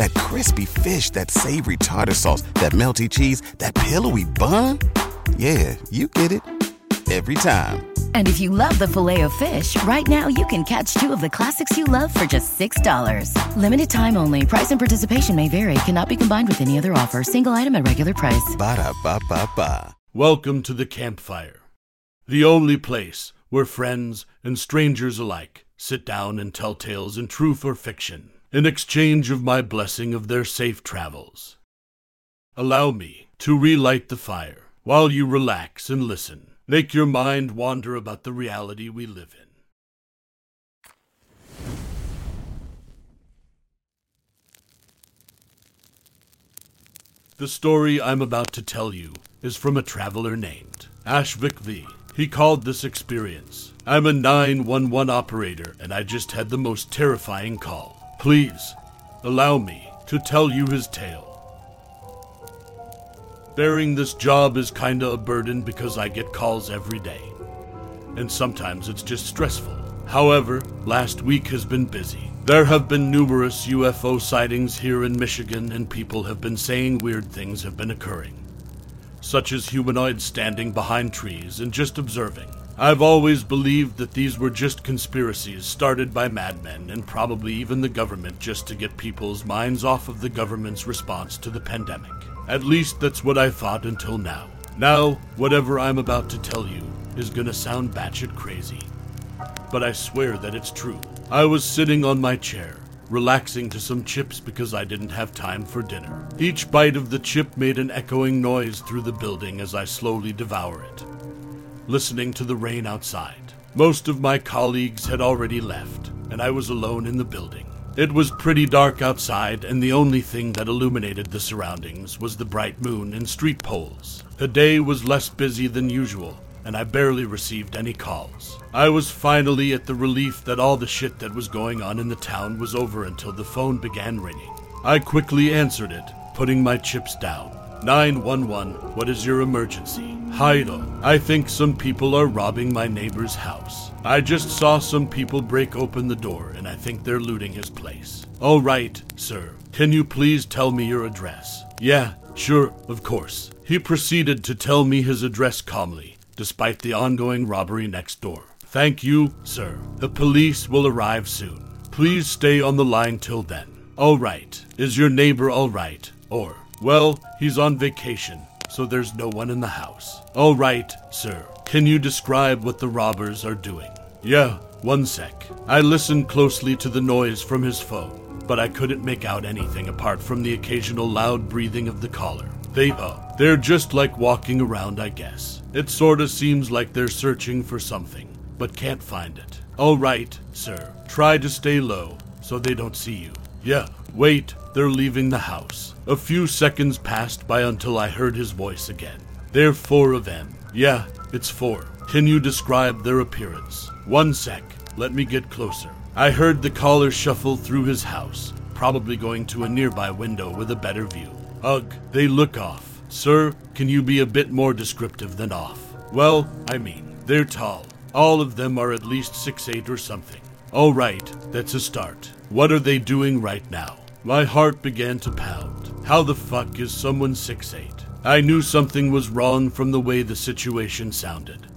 That crispy fish, that savory tartar sauce, that melty cheese, that pillowy bun. Yeah, you get it every time. And if you love the Filet-O-Fish, right now you can catch two of the classics you love for just $6. Limited time only. Price and participation may vary. Cannot be combined with any other offer. Single item at regular price. Ba da ba ba ba. Welcome to the campfire, the only place where friends and strangers alike sit down and tell tales in truth or fiction in exchange of my blessing of their safe travels. Allow me to relight the fire while you relax and listen. Make your mind wander about the reality we live in. The story I'm about to tell you is from a traveler named Ashvik V. He called this experience. I'm a 911 operator and I just had the most terrifying call. Please, allow me to tell you his tale. Bearing this job is kinda a burden because I get calls every day. And sometimes it's just stressful. However, last week has been busy. There have been numerous UFO sightings here in Michigan, and people have been saying weird things have been occurring, such as humanoids standing behind trees and just observing. I've always believed that these were just conspiracies started by madmen and probably even the government just to get people's minds off of the government's response to the pandemic. At least that's what I thought until now. Now, whatever I'm about to tell you is gonna sound batshit crazy. But I swear that it's true. I was sitting on my chair, relaxing to some chips because I didn't have time for dinner. Each bite of the chip made an echoing noise through the building as I slowly devour it listening to the rain outside. Most of my colleagues had already left, and I was alone in the building. It was pretty dark outside, and the only thing that illuminated the surroundings was the bright moon and street poles. The day was less busy than usual, and I barely received any calls. I was finally at the relief that all the shit that was going on in the town was over until the phone began ringing. I quickly answered it, putting my chips down. 911, what is your emergency? Heido, I think some people are robbing my neighbor's house. I just saw some people break open the door and I think they're looting his place. All right, sir. Can you please tell me your address? Yeah, sure, of course. He proceeded to tell me his address calmly, despite the ongoing robbery next door. Thank you, sir. The police will arrive soon. Please stay on the line till then. All right. Is your neighbor all right? Or well, he's on vacation, so there's no one in the house. All right, sir. Can you describe what the robbers are doing? Yeah, one sec. I listened closely to the noise from his phone, but I couldn't make out anything apart from the occasional loud breathing of the caller. They, uh, they're just like walking around, I guess. It sorta seems like they're searching for something, but can't find it. All right, sir. Try to stay low so they don't see you. Yeah, wait, they're leaving the house. A few seconds passed by until I heard his voice again. There are four of them. Yeah, it's four. Can you describe their appearance? One sec. Let me get closer. I heard the caller shuffle through his house, probably going to a nearby window with a better view. Ugh, they look off. Sir, can you be a bit more descriptive than off? Well, I mean, they're tall. All of them are at least six eight or something. All right, that's a start. What are they doing right now? My heart began to pound. How the fuck is someone six eight? I knew something was wrong from the way the situation sounded,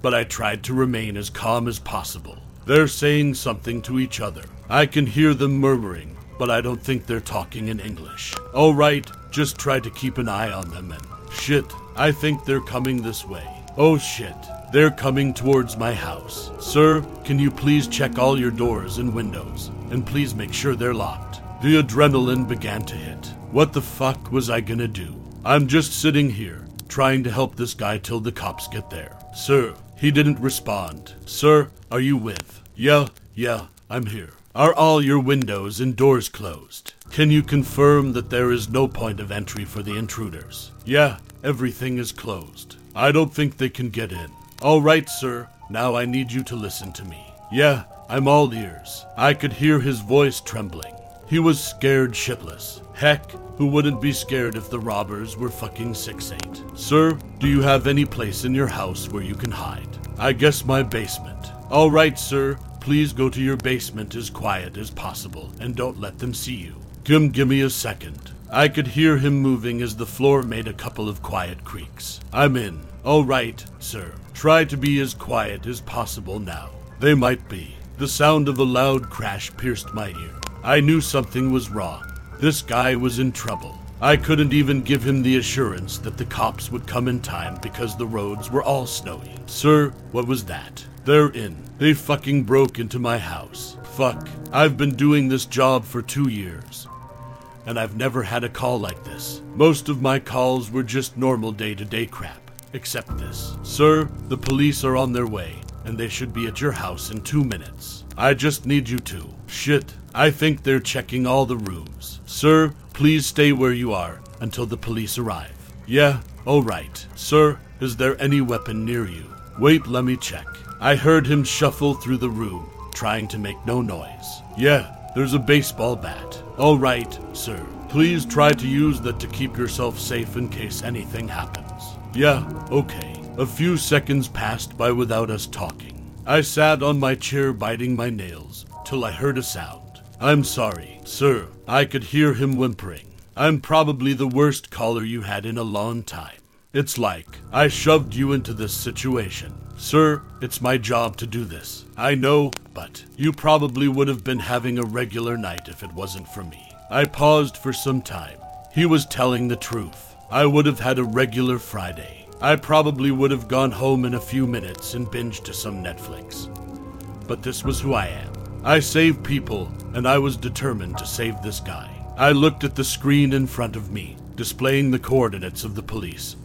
but I tried to remain as calm as possible. They're saying something to each other. I can hear them murmuring, but I don't think they're talking in English. All right, just try to keep an eye on them and shit, I think they're coming this way. Oh shit, they're coming towards my house. Sir, can you please check all your doors and windows and please make sure they're locked? The adrenaline began to hit. What the fuck was I gonna do? I'm just sitting here, trying to help this guy till the cops get there. Sir, he didn't respond. Sir, are you with? Yeah, yeah, I'm here. Are all your windows and doors closed? Can you confirm that there is no point of entry for the intruders? Yeah, everything is closed. I don't think they can get in. All right, sir. Now I need you to listen to me. Yeah, I'm all ears. I could hear his voice trembling. He was scared shitless. Heck, who wouldn't be scared if the robbers were fucking 6'8? Sir, do you have any place in your house where you can hide? I guess my basement. All right, sir. Please go to your basement as quiet as possible and don't let them see you. Give, give me a second. I could hear him moving as the floor made a couple of quiet creaks. I'm in. All right, sir. Try to be as quiet as possible now. They might be. The sound of a loud crash pierced my ear. I knew something was wrong. This guy was in trouble. I couldn't even give him the assurance that the cops would come in time because the roads were all snowy. Sir, what was that? They're in. They fucking broke into my house. Fuck. I've been doing this job for two years. And I've never had a call like this. Most of my calls were just normal day to day crap. Except this. Sir, the police are on their way, and they should be at your house in two minutes. I just need you to. Shit, I think they're checking all the rooms. Sir, please stay where you are until the police arrive. Yeah, alright. Sir, is there any weapon near you? Wait, let me check. I heard him shuffle through the room, trying to make no noise. Yeah, there's a baseball bat. All right, sir. Please try to use that to keep yourself safe in case anything happens. Yeah, okay. A few seconds passed by without us talking. I sat on my chair biting my nails till I heard a sound. I'm sorry, sir. I could hear him whimpering. I'm probably the worst caller you had in a long time. It's like I shoved you into this situation. Sir, it's my job to do this. I know, but you probably would have been having a regular night if it wasn't for me. I paused for some time. He was telling the truth. I would have had a regular Friday. I probably would have gone home in a few minutes and binged to some Netflix. But this was who I am. I save people, and I was determined to save this guy. I looked at the screen in front of me, displaying the coordinates of the police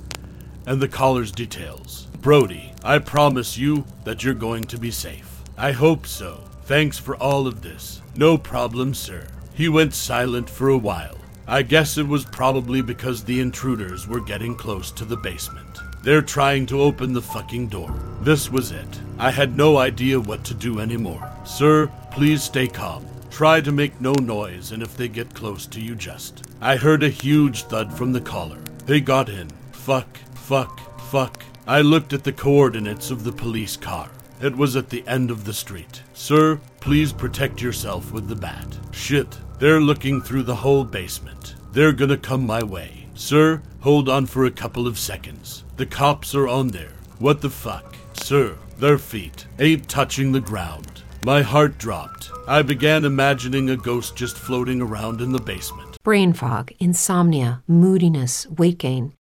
and the caller's details. Brody, I promise you that you're going to be safe. I hope so. Thanks for all of this. No problem, sir. He went silent for a while. I guess it was probably because the intruders were getting close to the basement. They're trying to open the fucking door. This was it. I had no idea what to do anymore. Sir, please stay calm. Try to make no noise, and if they get close to you, just. I heard a huge thud from the collar. They got in. Fuck, fuck, fuck. I looked at the coordinates of the police car. It was at the end of the street. Sir, please protect yourself with the bat. Shit, they're looking through the whole basement. They're gonna come my way. Sir, hold on for a couple of seconds. The cops are on there. What the fuck? Sir, their feet ain't touching the ground. My heart dropped. I began imagining a ghost just floating around in the basement. Brain fog, insomnia, moodiness, weight gain.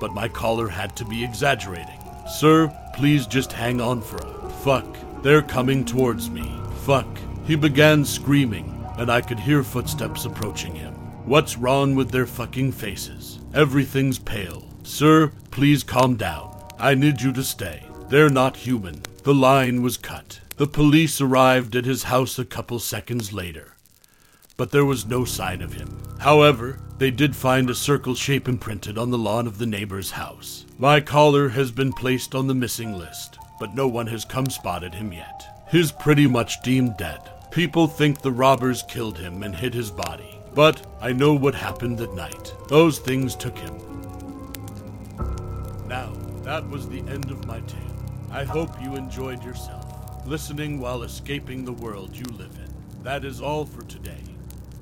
But my caller had to be exaggerating. Sir, please just hang on for a fuck. They're coming towards me. Fuck. He began screaming, and I could hear footsteps approaching him. What's wrong with their fucking faces? Everything's pale. Sir, please calm down. I need you to stay. They're not human. The line was cut. The police arrived at his house a couple seconds later, but there was no sign of him. However, they did find a circle shape imprinted on the lawn of the neighbor's house. My caller has been placed on the missing list, but no one has come spotted him yet. He's pretty much deemed dead. People think the robbers killed him and hid his body, but I know what happened that night. Those things took him. Now, that was the end of my tale. I hope you enjoyed yourself, listening while escaping the world you live in. That is all for today.